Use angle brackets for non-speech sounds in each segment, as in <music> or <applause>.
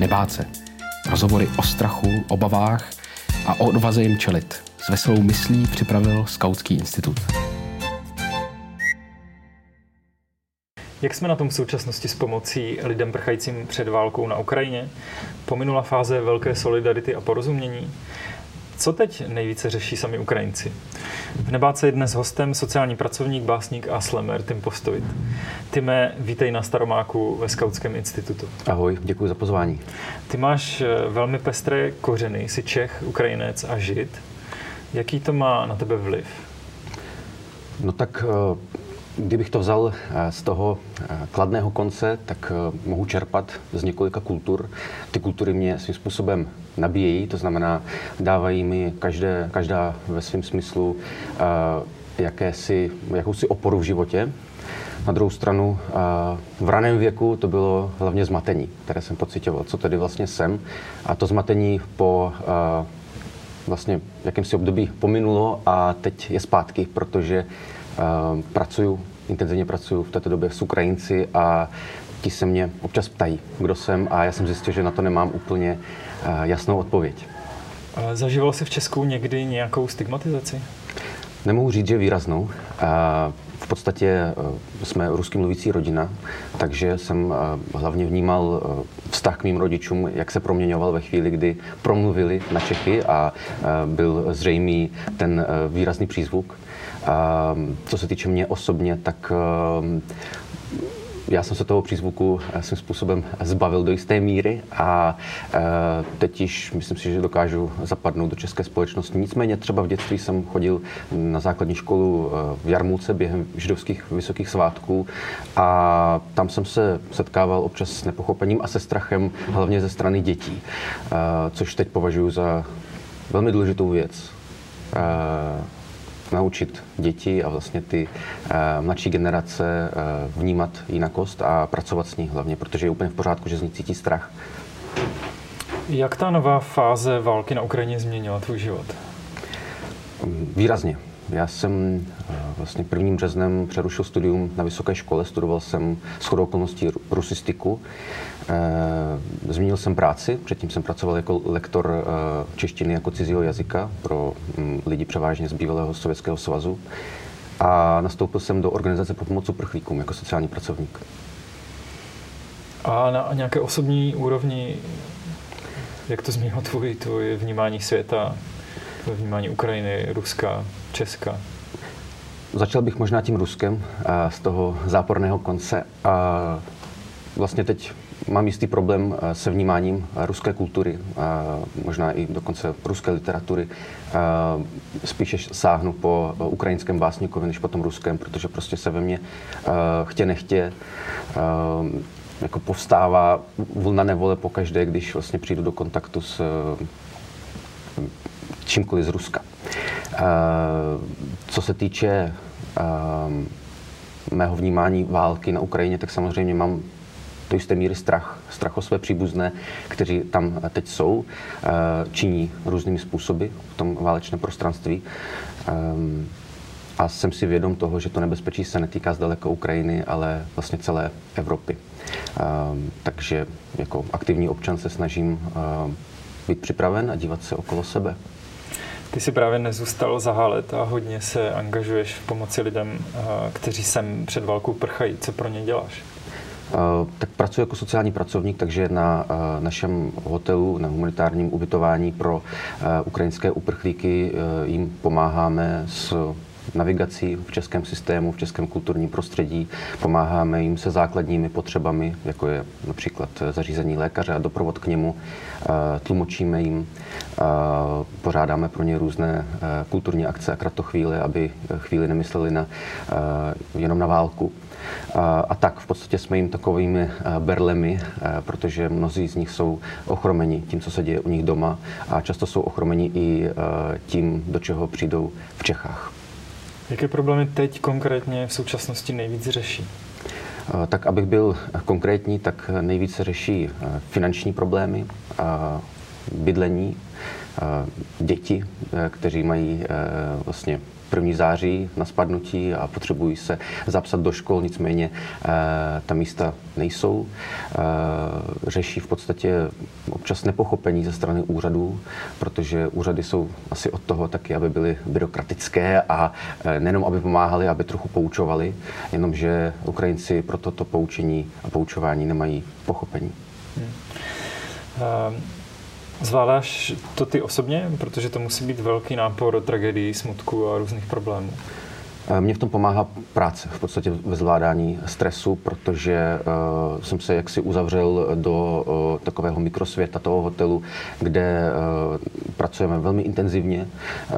nebát se. Rozhovory o strachu, obavách a o odvaze jim čelit. S veselou myslí připravil Skautský institut. Jak jsme na tom v současnosti s pomocí lidem prchajícím před válkou na Ukrajině? Pominula fáze velké solidarity a porozumění? Co teď nejvíce řeší sami Ukrajinci? V Nebáce je dnes hostem sociální pracovník, básník a slemer Tim Postovit. Time, vítej na Staromáku ve Skautském institutu. Ahoj, děkuji za pozvání. Ty máš eh, velmi pestré kořeny, jsi Čech, Ukrajinec a Žid. Jaký to má na tebe vliv? No tak eh, Kdybych to vzal eh, z toho kladného konce, tak mohu čerpat z několika kultur. Ty kultury mě svým způsobem nabíjejí, to znamená, dávají mi každé, každá ve svém smyslu jakési, jakousi oporu v životě. Na druhou stranu, v raném věku to bylo hlavně zmatení, které jsem pocitoval, co tedy vlastně jsem. A to zmatení po vlastně jakýmsi období pominulo a teď je zpátky, protože pracuju intenzivně pracuji v této době s Ukrajinci a ti se mě občas ptají, kdo jsem a já jsem zjistil, že na to nemám úplně eh, jasnou odpověď. Zažíval jsi v Česku někdy nějakou stigmatizaci? Nemohu říct, že výraznou. V podstatě eh, jsme rusky mluvící rodina, takže jsem eh, hlavně vnímal vztah k mým rodičům, jak se proměňoval ve chvíli, kdy promluvili na Čechy a byl zřejmý ten výrazný přízvuk. A co se týče mě osobně, tak já jsem se toho přízvuku eh, svým způsobem zbavil do jisté míry a eh, teď již myslím si, že dokážu zapadnout do české společnosti. Nicméně třeba v dětství jsem chodil na základní školu eh, v Jarmulce během židovských vysokých svátků a tam jsem se setkával občas s nepochopením a se strachem, hlavně ze strany dětí, což teď považuji za velmi důležitou věc naučit děti a vlastně ty uh, mladší generace uh, vnímat jinakost a pracovat s ní hlavně, protože je úplně v pořádku, že z ní cítí strach. Jak ta nová fáze války na Ukrajině změnila tvůj život? Výrazně. Já jsem eh, vlastně prvním březnem přerušil studium na vysoké škole, studoval jsem shodou okolností rusistiku. Eh, zmínil jsem práci, předtím jsem pracoval jako lektor eh, češtiny jako cizího jazyka pro mm, lidi převážně z bývalého Sovětského svazu a nastoupil jsem do organizace pro pomoc uprchlíkům jako sociální pracovník. A na nějaké osobní úrovni, jak to změnilo tvůj, tvůj vnímání světa, tvoje vnímání Ukrajiny, Ruska, Česka? Začal bych možná tím Ruskem z toho záporného konce. A vlastně teď mám jistý problém se vnímáním ruské kultury, a možná i dokonce ruské literatury. Spíše sáhnu po ukrajinském básníkovi, než po tom ruském, protože prostě se ve mně chtě nechtě jako povstává vlna nevole pokaždé, když vlastně přijdu do kontaktu s čímkoliv z Ruska. Co se týče mého vnímání války na Ukrajině, tak samozřejmě mám do jisté míry strach, strach o své příbuzné, kteří tam teď jsou, činí různými způsoby v tom válečném prostranství. A jsem si vědom toho, že to nebezpečí se netýká zdaleka Ukrajiny, ale vlastně celé Evropy. Takže jako aktivní občan se snažím být připraven a dívat se okolo sebe. Ty si právě nezůstal zahálet a hodně se angažuješ v pomoci lidem, kteří sem před válkou prchají. Co pro ně děláš? Tak pracuji jako sociální pracovník, takže na našem hotelu, na humanitárním ubytování pro ukrajinské uprchlíky jim pomáháme s navigací v českém systému, v českém kulturním prostředí. Pomáháme jim se základními potřebami, jako je například zařízení lékaře a doprovod k němu. Tlumočíme jim, pořádáme pro ně různé kulturní akce a kratochvíle, aby chvíli nemysleli na, jenom na válku. A, a tak v podstatě jsme jim takovými berlemi, protože mnozí z nich jsou ochromeni tím, co se děje u nich doma a často jsou ochromeni i tím, do čeho přijdou v Čechách. Jaké problémy teď konkrétně v současnosti nejvíc řeší? Tak abych byl konkrétní, tak nejvíce řeší finanční problémy. bydlení, děti, kteří mají vlastně první září na spadnutí a potřebují se zapsat do škol, nicméně eh, ta místa nejsou. Eh, řeší v podstatě občas nepochopení ze strany úřadů, protože úřady jsou asi od toho taky, aby byly byrokratické a eh, nejenom, aby pomáhali, aby trochu poučovali, jenomže Ukrajinci pro toto poučení a poučování nemají pochopení. Hmm. Zvládáš to ty osobně, protože to musí být velký nápor tragédií, smutku a různých problémů. Mně v tom pomáhá práce, v podstatě ve zvládání stresu, protože uh, jsem se jaksi uzavřel do uh, takového mikrosvěta toho hotelu, kde uh, pracujeme velmi intenzivně, uh,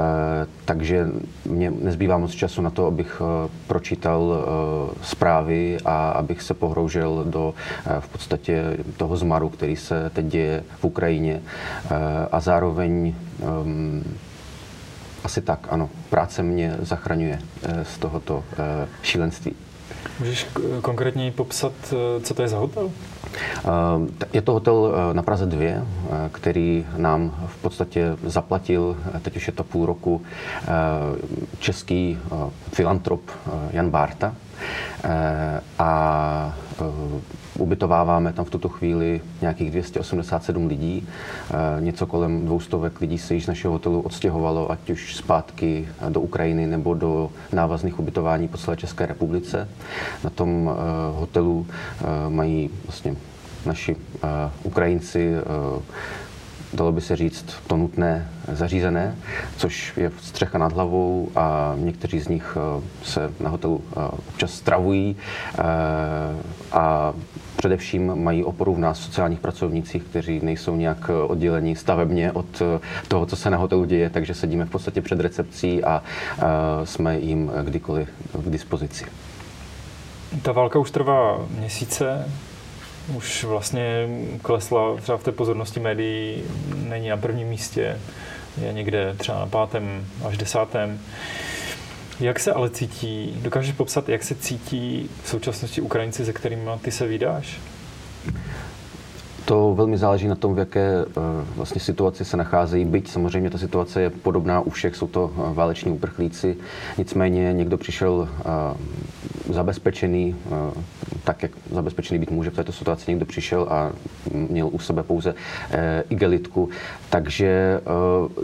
takže mě nezbývá moc času na to, abych uh, pročítal uh, zprávy a abych se pohroužel do uh, v podstatě toho zmaru, který se teď děje v Ukrajině. Uh, a zároveň um, asi tak, ano. Práce mě zachraňuje eh, z tohoto eh, šílenství. Můžeš konkrétně popsat, eh, co to je za hotel? Je to hotel na Praze 2, který nám v podstatě zaplatil, teď už je to půl roku, český filantrop Jan Bárta. A Ubytováváme tam v tuto chvíli nějakých 287 lidí. Eh, něco kolem dvoustovek lidí se již z našeho hotelu odstěhovalo, ať už zpátky do Ukrajiny nebo do návazných ubytování po celé České republice. Na tom eh, hotelu eh, mají vlastně naši Ukrajinci dalo by se říct, to nutné zařízené, což je střecha nad hlavou a někteří z nich se na hotelu občas stravují a Především mají oporu v nás sociálních pracovnících, kteří nejsou nějak oddělení stavebně od toho, co se na hotelu děje, takže sedíme v podstatě před recepcí a jsme jim kdykoliv k dispozici. Ta válka už trvá měsíce, už vlastně klesla třeba v té pozornosti médií, není na prvním místě, je někde třeba na pátém až desátém. Jak se ale cítí, dokážeš popsat, jak se cítí v současnosti Ukrajinci, se kterými ty se vydáš? To velmi záleží na tom, v jaké uh, vlastně situaci se nacházejí. Byť samozřejmě ta situace je podobná u všech, jsou to uh, váleční uprchlíci. Nicméně někdo přišel uh, zabezpečený, tak, jak zabezpečený být může v této situaci. Někdo přišel a měl u sebe pouze igelitku. Takže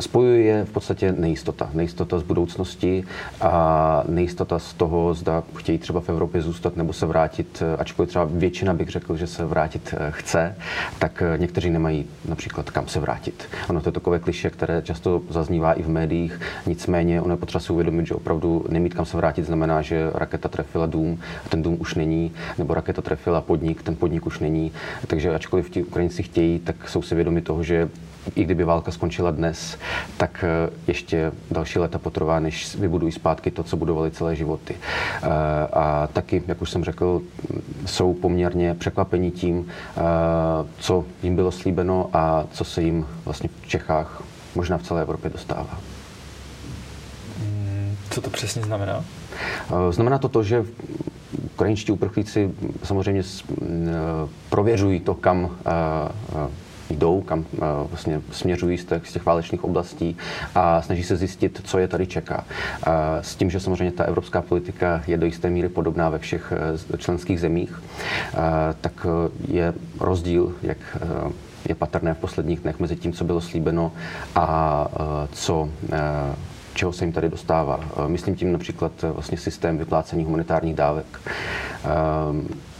spojuje v podstatě nejistota. Nejistota z budoucnosti a nejistota z toho, zda chtějí třeba v Evropě zůstat nebo se vrátit, ačkoliv třeba většina bych řekl, že se vrátit chce tak eh, někteří nemají například kam se vrátit. Ono to je takové kliše, které často zaznívá i v médiích, nicméně ono je potřeba si uvědomit, že opravdu nemít kam se vrátit znamená, že raketa trefila dům a ten dům už není, nebo raketa trefila podnik, ten podnik už není. Takže ačkoliv ti Ukrajinci chtějí, tak jsou si vědomi toho, že i kdyby válka skončila dnes, tak eh, ještě další léta potrvá, než vybudují zpátky to, co budovali celé životy. Eh, a taky, jak už jsem řekl, jsou poměrně překvapení tím, eh, co jim bylo slíbeno a co se jim vlastně v Čechách, možná v celé Evropě dostává. Hmm, co to přesně znamená? Znamená to to, že ukrajinští uprchlíci samozřejmě prověřují to, kam jdou, kam eh, vlastně směřují z těch, z těch válečných oblastí a snaží se zjistit, co je tady čeká. S tím, že samozřejmě ta evropská politika je do jisté míry podobná ve všech eh, členských zemích, tak eh, je rozdíl, jak je patrné v posledních dnech mezi tím, co bylo slíbeno a co čeho se jim tady dostává. Myslím tím například vlastně systém vyplácení humanitárních dávek.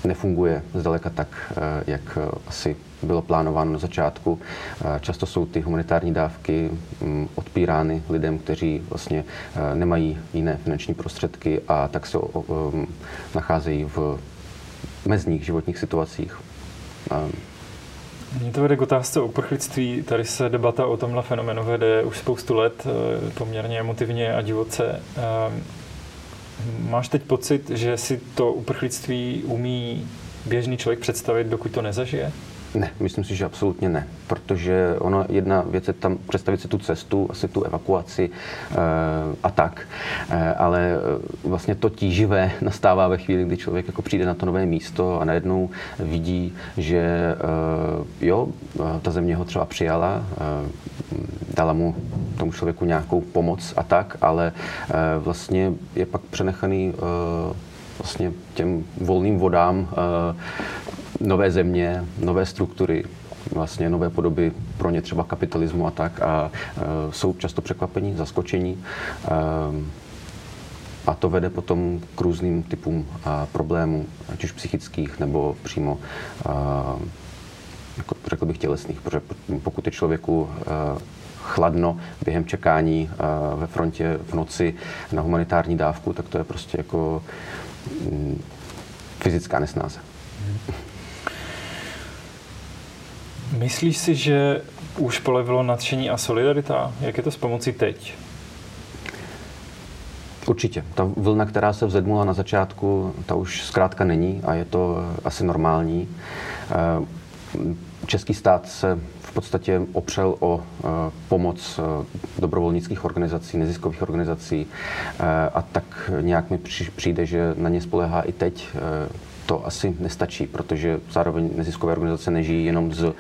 Nefunguje zdaleka tak, jak asi bylo plánováno na začátku. Často jsou ty humanitární dávky mm, odpírány lidem, kteří vlastně nemají jiné finanční prostředky a tak se nacházejí v mezních životních situacích. Mně to vede k otázce o uprchlictví. Tady se debata o tomhle fenomenu vede už spoustu let, e, poměrně emotivně a divoce. E, máš teď pocit, že si to uprchlictví umí běžný člověk představit, dokud to nezažije? Ne, myslím si, že absolutně ne, protože ono jedna věc je tam představit si tu cestu, asi tu evakuaci e, a tak, e, ale vlastně to tíživé <laughs> nastává ve chvíli, kdy člověk jako přijde na to nové místo a najednou vidí, že e, jo, ta země ho třeba přijala, e, dala mu tomu člověku nějakou pomoc a tak, ale e, vlastně je pak přenechaný e, vlastně těm volným vodám nové země, nové struktury, vlastně nové podoby pro ně třeba kapitalismu a tak a jsou často překvapení, zaskočení. A to vede potom k různým typům problémů, ať už psychických nebo přímo jako řekl bych tělesných, protože pokud je člověku chladno během čekání ve frontě v noci na humanitární dávku, tak to je prostě jako mm, fyzická nesnáze. Myslíš si, že už polevilo nadšení a solidarita? Jak je to s pomocí teď? Určitě. Ta vlna, která se vzedmula na začátku, ta už zkrátka není a je to asi normální. Eh, český stát se v podstatě opřel o eh, pomoc eh, dobrovolnických organizací, neziskových organizací a tak nějak mi přijde, že na ně spolehá i teď to asi nestačí, protože zároveň neziskové organizace nežijí jenom z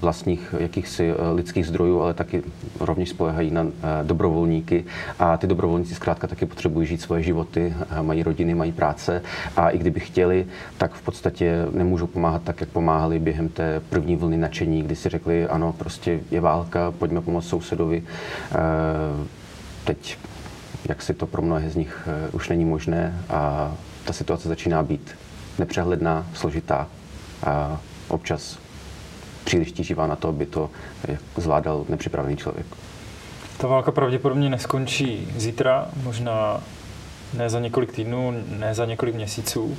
vlastních jakýchsi e, lidských zdrojů, ale taky rovněž spolehají na e, dobrovolníky a ty dobrovolníci zkrátka taky potřebují žít svoje životy, mají rodiny, mají práce a i kdyby chtěli, tak v podstatě nemůžou pomáhat tak, jak pomáhali během té první vlny nadšení, kdy si řekli, ano, prostě je válka, pojďme pomoct sousedovi. Teď jak si to pro mnohé z nich už není možné a ta situace začíná být nepřehledná, složitá a občas příliš tíživá na to, aby to zvládal nepřipravený člověk. Ta válka pravděpodobně neskončí zítra, možná ne za několik týdnů, ne za několik měsíců.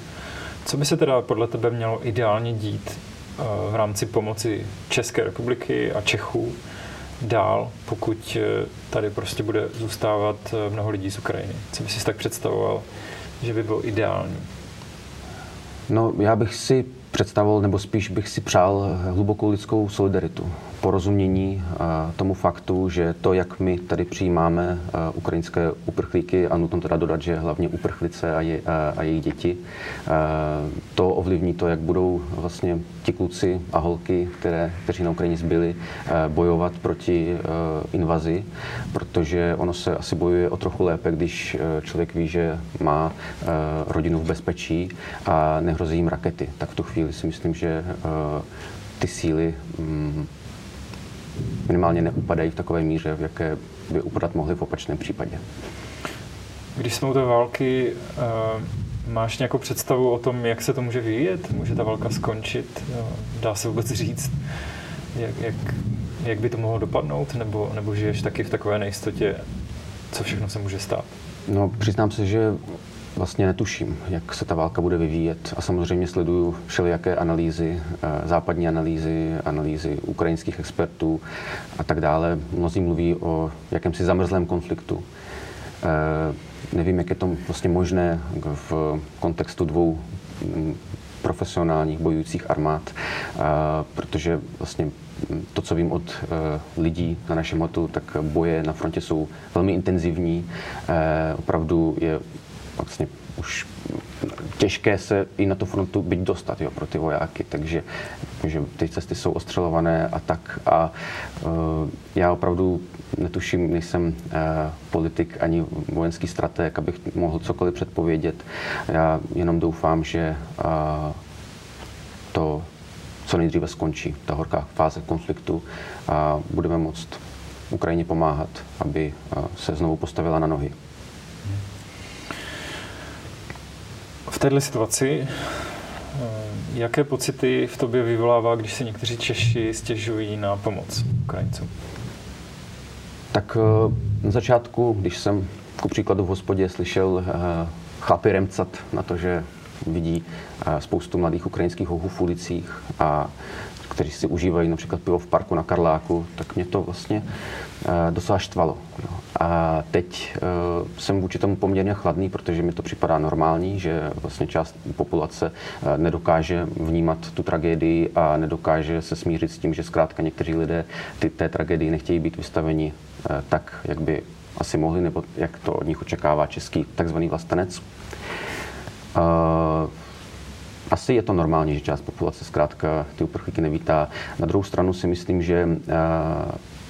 Co by se teda podle tebe mělo ideálně dít eh, v rámci pomoci České republiky a Čechů dál, pokud eh, tady prostě bude zůstávat eh, mnoho lidí z Ukrajiny? Co by si tak představoval, že by bylo ideální? No, já bych si představoval, nebo spíš bych si přál hlubokou lidskou solidaritu porozumění tomu faktu, že to, jak my tady přijímáme ukrajinské uprchlíky, a nutno teda dodat, že hlavně uprchlice a, je, a jejich děti, to ovlivní to, jak budou vlastně ti kluci a holky, které, kteří na Ukrajině zbyli, bojovat proti invazi, protože ono se asi bojuje o trochu lépe, když člověk ví, že má rodinu v bezpečí a nehrozí jim rakety. Tak v tu chvíli si myslím, že ty síly mm, minimálně neupadají v takové míře, v jaké by upadat mohly v opačném případě. Když jsme u té války, uh, máš nějakou představu o tom, jak se to může vyvíjet? Může ta válka skončit? Dá se vůbec říct, jak, jak, jak by to mohlo dopadnout? Nebo, nebo žiješ taky v takové nejistotě, co všechno se může stát? No, přiznám se, že vlastně netuším, jak se ta válka bude vyvíjet. A samozřejmě sleduju všelijaké analýzy, eh, západní analýzy, analýzy ukrajinských expertů a tak dále. Mnozí mluví o jakémsi zamrzlém konfliktu. Eh, nevím, jak je to vlastně možné v kontextu dvou mm, profesionálních bojujících armád, eh, protože vlastně to, co vím od lidí na našem hotu, tak boje na frontě jsou velmi intenzivní. Opravdu je vlastně už těžké se i na tu frontu byť dostat jo, pro ty vojáky, takže že ty cesty jsou ostřelované a tak. A uh, já opravdu netuším, nejsem uh, politik ani vojenský strateg, abych mohl cokoliv předpovědět. Já jenom doufám, že uh, to co nejdříve skončí, ta horká fáze konfliktu a budeme moct Ukrajině pomáhat, aby se znovu postavila na nohy. V této situaci eh, jaké pocity v tobě vyvolává, když se někteří Češi stěžují na pomoc Ukrajincům? Tak eh, na začátku, když jsem ku příkladu v hospodě slyšel eh, chlapy remcat na to, že vidí spoustu mladých ukrajinských hochů v ulicích a kteří si užívají například pivo v parku na Karláku, tak mě to vlastně docela štvalo. A teď jsem vůči tomu poměrně chladný, protože mi to připadá normální, že vlastně část populace nedokáže vnímat tu tragédii a nedokáže se smířit s tím, že zkrátka někteří lidé ty, té tragédii nechtějí být vystaveni tak, jak by asi mohli, nebo jak to od nich očekává český takzvaný vlastenec. Asi je to normální, že část populace zkrátka ty uprchlíky nevítá. Na druhou stranu si myslím, že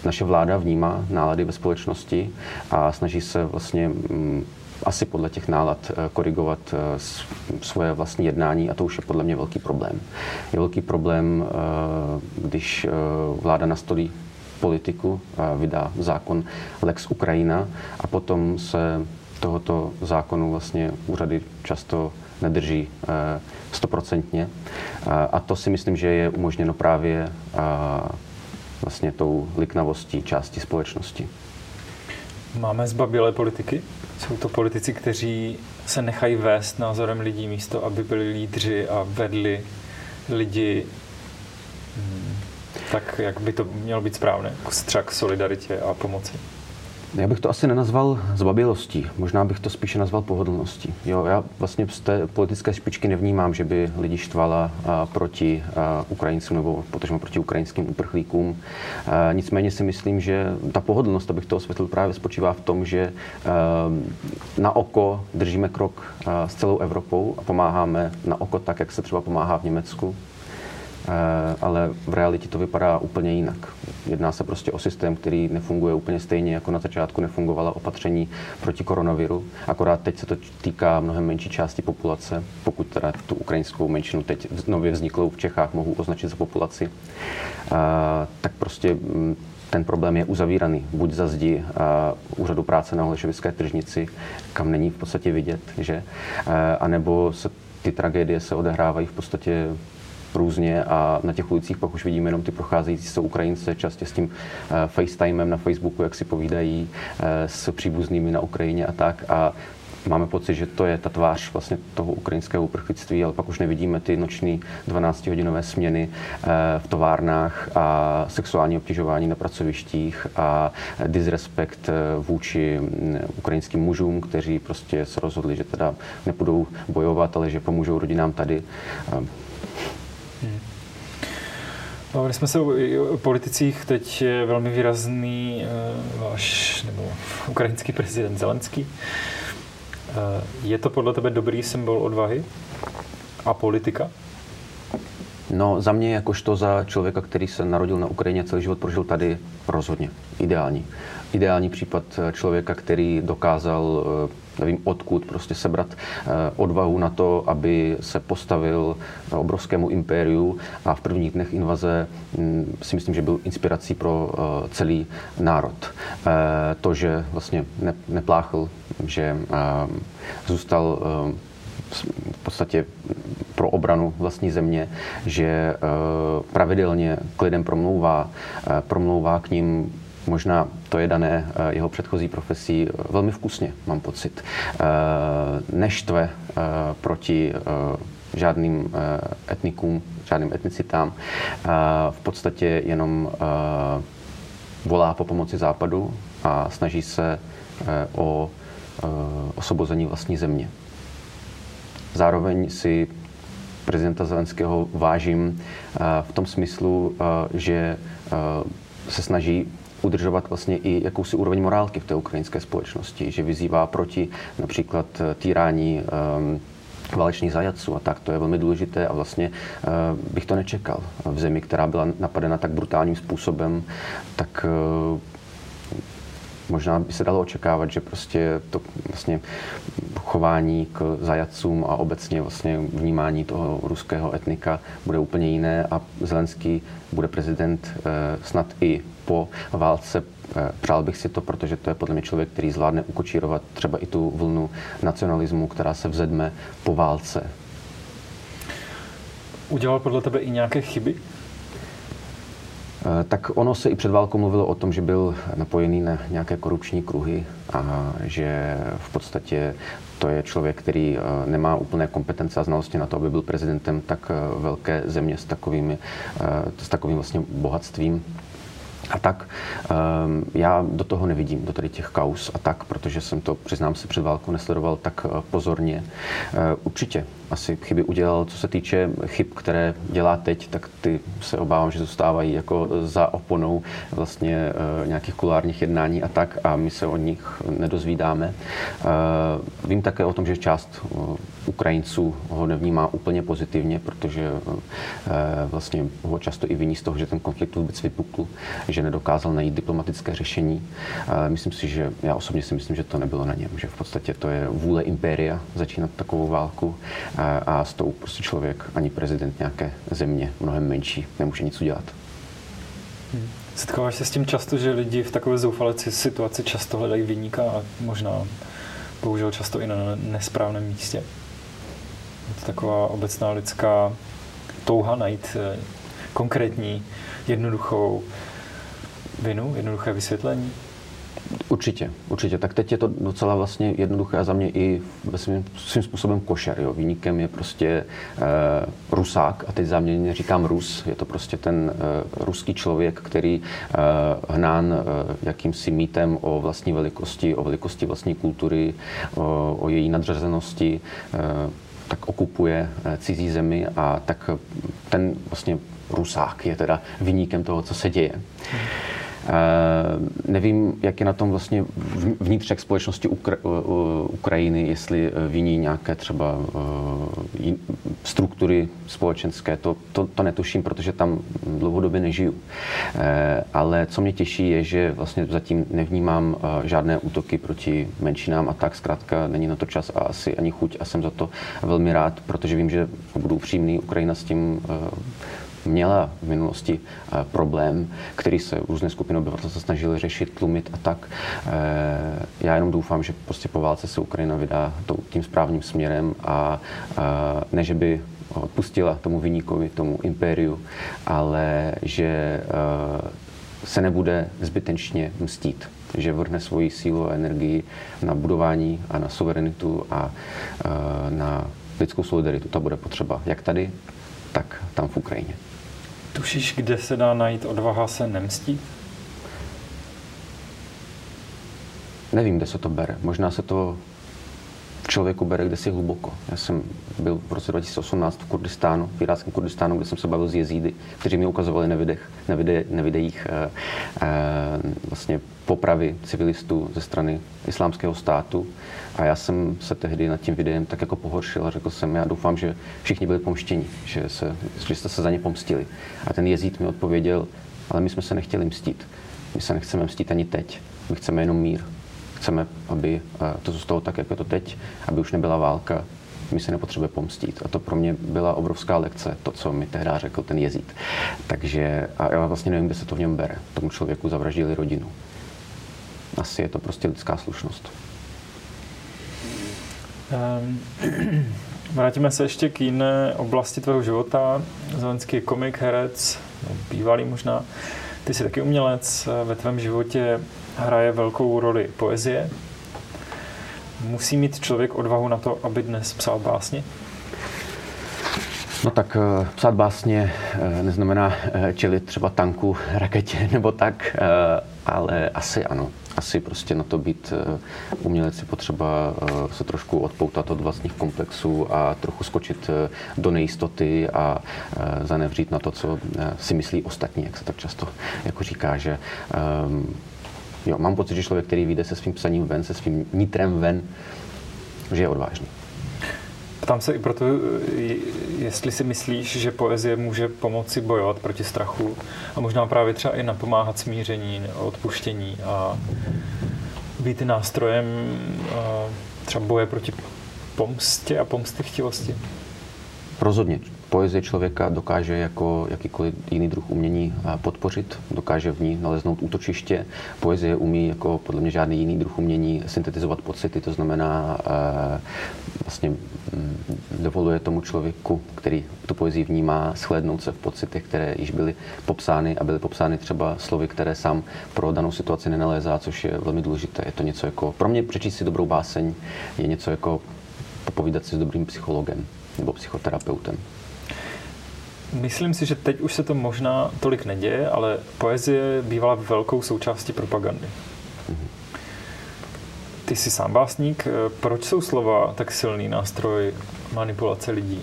naše vláda vnímá nálady ve společnosti a snaží se vlastně mm, asi podle těch nálad eh, korigovat eh, svoje vlastní jednání a to už je podle mě velký problém. Je velký problém, eh, když vláda nastolí politiku, vydá zákon Lex Ukrajina a potom se tohoto zákonu vlastně úřady často nedrží stoprocentně. A to si myslím, že je umožněno právě vlastně tou liknavostí části společnosti. Máme zbabilé politiky? Jsou to politici, kteří se nechají vést názorem lidí místo, aby byli lídři a vedli lidi hmm, tak, jak by to mělo být správné, třeba k solidaritě a pomoci. Já bych to asi nenazval zbabilostí, možná bych to spíše nazval pohodlností. Jo, já vlastně z té politické špičky nevnímám, že by lidi štvala a, proti a, Ukrajincům nebo protože proti ukrajinským uprchlíkům. A, nicméně si myslím, že ta pohodlnost, abych to osvětlil, právě spočívá v tom, že na oko držíme krok s celou Evropou a pomáháme na oko tak, jak se třeba pomáhá v Německu, Eh, ale v realitě to vypadá úplně jinak. Jedná se prostě o systém, který nefunguje úplně stejně, jako na začátku nefungovala opatření proti koronaviru. Akorát teď se to týká mnohem menší části populace, pokud teda tu ukrajinskou menšinu teď nově vzniklou v Čechách mohu označit za populaci. A, tak prostě mm, ten problém je uzavíraný buď za zdi úřadu práce na Holešovické tržnici, kam není v podstatě vidět, že? A, anebo se ty tragédie se odehrávají v podstatě různě a na těch ulicích pak už vidíme jenom ty procházející jsou Ukrajince, častě s tím uh, FaceTimem na Facebooku, jak si povídají uh, s příbuznými na Ukrajině a tak. A máme pocit, že to je ta tvář vlastně toho ukrajinského uprchlictví, ale pak už nevidíme ty noční 12-hodinové směny uh, v továrnách a sexuální obtěžování na pracovištích a disrespekt vůči mm, ukrajinským mužům, kteří prostě se rozhodli, že teda nepůjdou bojovat, ale že pomůžou rodinám tady. Hmm. Bavili jsme se o politicích, teď je velmi výrazný uh, váš nebo ukrajinský prezident Zelenský. Uh, je to podle tebe dobrý symbol odvahy a politika? No, za mě jakožto za člověka, který se narodil na Ukrajině, celý život prožil tady, rozhodně. Ideální. Ideální případ člověka, který dokázal nevím odkud, prostě sebrat eh, odvahu na to, aby se postavil obrovskému impériu a v prvních dnech invaze hm, si myslím, že byl inspirací pro eh, celý národ. Eh, to, že vlastně nepláchl, že zůstal v podstatě pro obranu vlastní země, že pravidelně k lidem promlouvá, promlouvá k ním Možná to je dané eh, jeho předchozí profesí eh, velmi vkusně, mám pocit. Eh, neštve proti žádným etnikům, žádným etnicitám. V podstatě jenom volá po pomoci západu a snaží se o osvobození vlastní země. Zároveň si prezidenta Zelenského vážím v tom smyslu, že se snaží udržovat vlastně i jakousi úroveň morálky v té ukrajinské společnosti, že vyzývá proti například eh, týrání um, válečných zajaců a tak. To je velmi důležité a vlastně uh, bych to nečekal. V zemi, která byla napadena tak brutálním způsobem, tak uh, možná by se dalo očekávat, že prostě to vlastně chování k zajacům a obecně vlastně vnímání toho ruského etnika bude úplně jiné a Zelenský bude prezident snad i po válce. Eh, přál bych si to, protože to je podle mě člověk, který zvládne ukočírovat třeba i tu vlnu nacionalismu, která se vzedme po válce. Udělal podle tebe i nějaké chyby? Eh, tak ono se i před válkou mluvilo o tom, že byl napojený na nějaké korupční kruhy a že v podstatě to je člověk, který eh, nemá úplné kompetence a znalosti na to, aby byl prezidentem tak velké země s, takovými, s takovým vlastně bohatstvím a tak um, já do toho nevidím, do tady těch kaus a tak, protože jsem to, přiznám se, před válkou nesledoval tak uh, pozorně. Uh, určitě asi chyby udělal. Co se týče chyb, které dělá teď, tak ty se obávám, že zůstávají jako za oponou vlastně uh, nějakých kulárních jednání a tak a my se o nich nedozvídáme. Uh, vím také o tom, že část uh, Ukrajinců ho nevnímá úplně pozitivně, protože vlastně ho často i viní z toho, že ten konflikt vůbec vypukl, že nedokázal najít diplomatické řešení. Myslím si, že já osobně si myslím, že to nebylo na něm, že v podstatě to je vůle impéria začínat takovou válku a s tou prostě člověk ani prezident nějaké země mnohem menší nemůže nic udělat. Hmm. Setkáváš se s tím často, že lidi v takové zoufalé situaci často hledají vyníka a možná bohužel často i na nesprávném místě? Je to taková obecná lidská touha najít eh, konkrétní, jednoduchou vinu, jednoduché vysvětlení? Určitě, určitě. Tak teď je to docela vlastně jednoduché a za mě i svým, svým způsobem košer. Jo. Výnikem je prostě e, Rusák a teď mě říkám Rus. Je to prostě ten e, ruský člověk, který e, hnán e, jakýmsi mýtem o vlastní velikosti, o velikosti vlastní kultury, o, o její nadřazenosti, e, tak okupuje cizí zemi a tak ten vlastně Rusák je teda vyníkem toho, co se děje. Hmm. Eh, nevím, jak je na tom vlastně vnitřek společnosti Ukra- Ukrajiny, jestli eh, viní nějaké třeba eh, struktury společenské, to, to, to netuším, protože tam dlouhodobě nežiju. Ale co mě těší je, že vlastně zatím nevnímám žádné útoky proti menšinám a tak zkrátka není na to čas a asi ani chuť a jsem za to velmi rád, protože vím, že budu upřímný, Ukrajina s tím měla v minulosti eh, problém, který se různé skupiny obyvatelstva snažili řešit, tlumit a tak. Eh, já jenom doufám, že prostě po válce se Ukrajina vydá tím správným směrem a ne, že by odpustila tomu vyníkovi, tomu impériu, ale že eh, se nebude zbytečně mstít že vrhne svoji sílu a energii na budování a na suverenitu a na lidskou solidaritu. To bude potřeba jak tady, tak tam v Ukrajině. Tušíš, kde se dá najít odvaha se nemstít? Nevím, kde se to bere. Možná se to v člověku bere kde si hluboko. Já jsem byl v roce 2018 v Kurdistánu, v iráckém Kurdistánu, kde jsem se bavil s jezídy, kteří mi ukazovali na, videch, na, vide, na videích eh, eh, vlastně popravy civilistů ze strany islámského státu. A já jsem se tehdy nad tím videem tak jako pohoršil a řekl jsem, já doufám, že všichni byli pomštěni, že, se, že jste se za ně pomstili. A ten jezíd mi odpověděl, ale my jsme se nechtěli mstít. My se nechceme mstít ani teď. My chceme jenom mír. Chceme, aby eh, to zůstalo tak, jak je to teď, aby už nebyla válka, my se nepotřebuje pomstít. A to pro mě byla obrovská lekce, to, co mi tehdy řekl ten jezít. Takže a já vlastně nevím, kde se to v něm bere. Tomu člověku zavraždili rodinu. Asi je to prostě lidská slušnost. Um, <clears throat> vrátíme se ještě k jiné oblasti tvého života. Zelenský je komik, herec, no, bývalý možná. Ty jsi taky umělec, ve tvém životě hraje velkou roli poezie. Musí mít člověk odvahu na to, aby dnes psal básně? No tak eh, psát básně eh, neznamená eh, čelit třeba tanku, raketě nebo tak, ale asi ano asi prostě na to být eh, umělec je potřeba eh, se trošku odpoutat od vlastních komplexů a trochu skočit eh, do nejistoty a zanevřít na to, co si myslí ostatní, jak se tak často jako říká, že ehm, jo, mám pocit, že člověk, který vyjde se svým psaním ven, se svým nitrem ven, že je odvážný. Ptám se i proto, jestli si myslíš, že poezie může pomoci bojovat proti strachu a možná právě třeba i napomáhat smíření, odpuštění a být nástrojem třeba boje proti pomstě a pomstychtivosti. Rozhodně poezie člověka dokáže jako jakýkoliv jiný druh umění podpořit, dokáže v ní naleznout útočiště. Poezie umí jako podle mě žádný jiný druh umění syntetizovat pocity, to znamená vlastně mm, dovoluje tomu člověku, který tu poezii vnímá, shlednout se v pocitech, které již byly popsány a byly popsány třeba slovy, které sám pro danou situaci nenalézá, což je velmi důležité. Je to něco jako, pro mě přečíst si dobrou báseň je něco jako popovídat si s dobrým psychologem nebo psychoterapeutem. Myslím si, že teď už se to možná tolik neděje, ale poezie bývala velkou součástí propagandy. Ty jsi sám básník. Proč jsou slova tak silný nástroj manipulace lidí?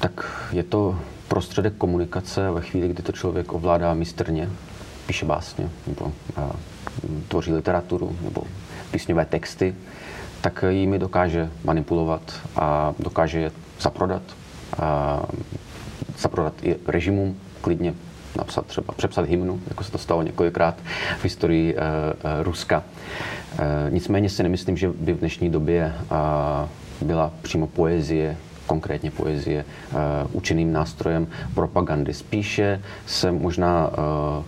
Tak je to prostředek komunikace ve chvíli, kdy to člověk ovládá mistrně, píše básně nebo a, tvoří literaturu nebo písňové texty, tak jimi dokáže manipulovat a dokáže je zaprodat. Zaprodat i režimům klidně napsat třeba, přepsat hymnu, jako se to stalo několikrát v historii e, e, Ruska. E, nicméně si nemyslím, že by v dnešní době a, byla přímo poezie konkrétně poezie, uh, účinným nástrojem propagandy. Spíše se možná uh,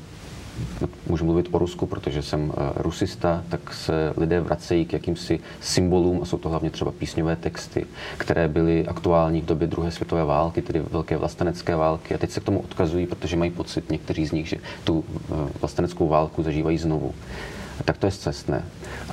můžu mluvit o Rusku, protože jsem uh, rusista, tak se lidé vracejí k jakýmsi symbolům, a jsou to hlavně třeba písňové texty, které byly aktuální v době druhé světové války, tedy velké vlastenecké války. A teď se k tomu odkazují, protože mají pocit někteří z nich, že tu uh, vlasteneckou válku zažívají znovu tak to je zcestné.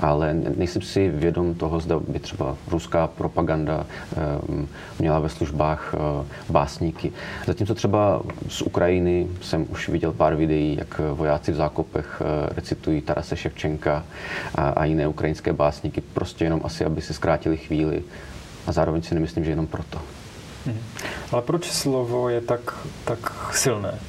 Ale nejsem si vědom toho, zda by třeba ruská propaganda ehm, měla ve službách eh, básníky. Zatímco třeba z Ukrajiny jsem už viděl pár videí, jak vojáci v zákopech eh, recitují Tarase Ševčenka a, jiné ukrajinské básníky, prostě jenom asi, aby se zkrátili chvíli. A zároveň si nemyslím, že jenom proto. Hmm. Ale proč slovo je tak, tak silné?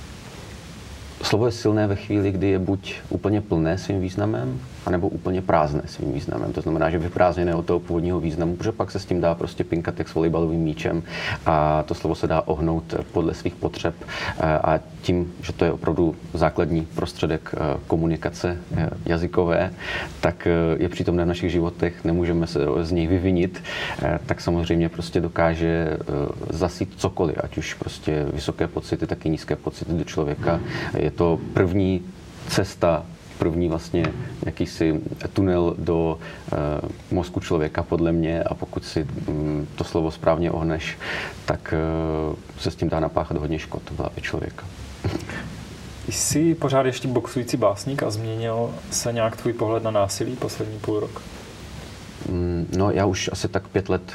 Slovo je silné ve chvíli, kdy je buď úplně plné svým významem, anebo úplně prázdné svým významem. To znamená, že vyprázdněné od toho původního významu, protože pak se s tím dá prostě pinkat jak s volejbalovým míčem a to slovo se dá ohnout podle svých potřeb a tím, že to je opravdu základní prostředek eh, komunikace eh, jazykové, tak eh, je přítomné v našich životech, nemůžeme se z něj vyvinit, tak samozřejmě prostě dokáže zasít cokoliv, ať už prostě vysoké pocity, tak i nízké pocity do člověka. Je to první cesta první vlastně jakýsi tunel do uh, mozku člověka, podle mě, a pokud si um, to slovo správně ohneš, tak uh, se s tím dá napáchat hodně škod v hlavě člověka. Jsi pořád ještě boxující básník a změnil se nějak tvůj pohled na násilí poslední půl rok? Mm, no, já už asi tak pět let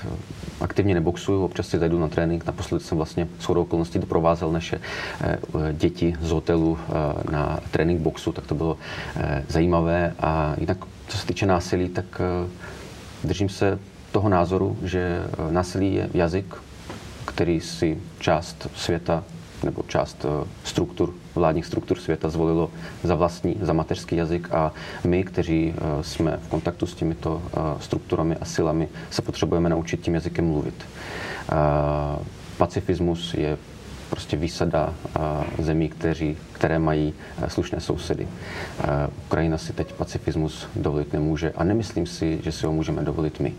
aktivně neboxuju, občas si zajdu na trénink. Naposledy jsem vlastně s chodou okolností doprovázel naše eh, děti z hotelu eh, na trénink boxu, tak to bylo eh, zajímavé. A jinak, co se týče násilí, tak držím se toho názoru, že násilí je jazyk, který si část světa nebo část struktur, vládních struktur světa zvolilo za vlastní, za mateřský jazyk a my, kteří jsme v kontaktu s těmito strukturami a silami, se potřebujeme naučit tím jazykem mluvit. Pacifismus je prostě výsada zemí, kteří, které mají slušné sousedy. Ukrajina si teď pacifismus dovolit nemůže a nemyslím si, že si ho můžeme dovolit my.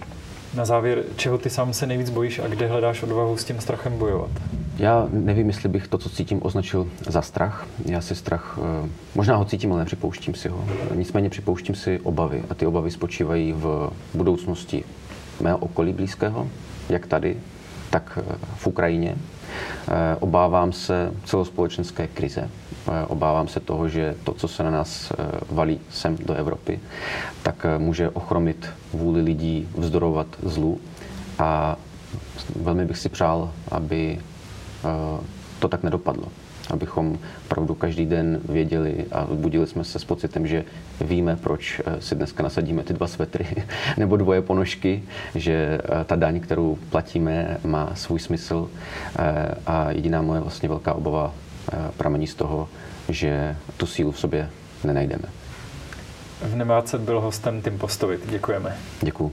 Na závěr, čeho ty sám se nejvíc bojíš a kde hledáš odvahu s tím strachem bojovat? Já nevím, jestli bych to, co cítím, označil za strach. Já si strach, eh, možná ho cítím, ale nepřipouštím si ho. Nicméně připouštím si obavy a ty obavy spočívají v budoucnosti mého okolí blízkého, jak tady, tak eh, v Ukrajině. Eh, obávám se celospolečenské krize. Obávám se toho, že to, co se na nás valí sem do Evropy, tak může ochromit vůli lidí vzdorovat zlu. A velmi bych si přál, aby to tak nedopadlo. Abychom opravdu každý den věděli a budili jsme se s pocitem, že víme, proč eh, si dneska nasadíme ty dva svetry <laughs> nebo dvoje ponožky, že eh, ta daň, kterou platíme, má svůj smysl eh, a jediná moje vlastně velká obava pramení z toho, že tu sílu v sobě nenajdeme. V Nemáce byl hostem Tim Postovit. Děkujeme. Děkuji.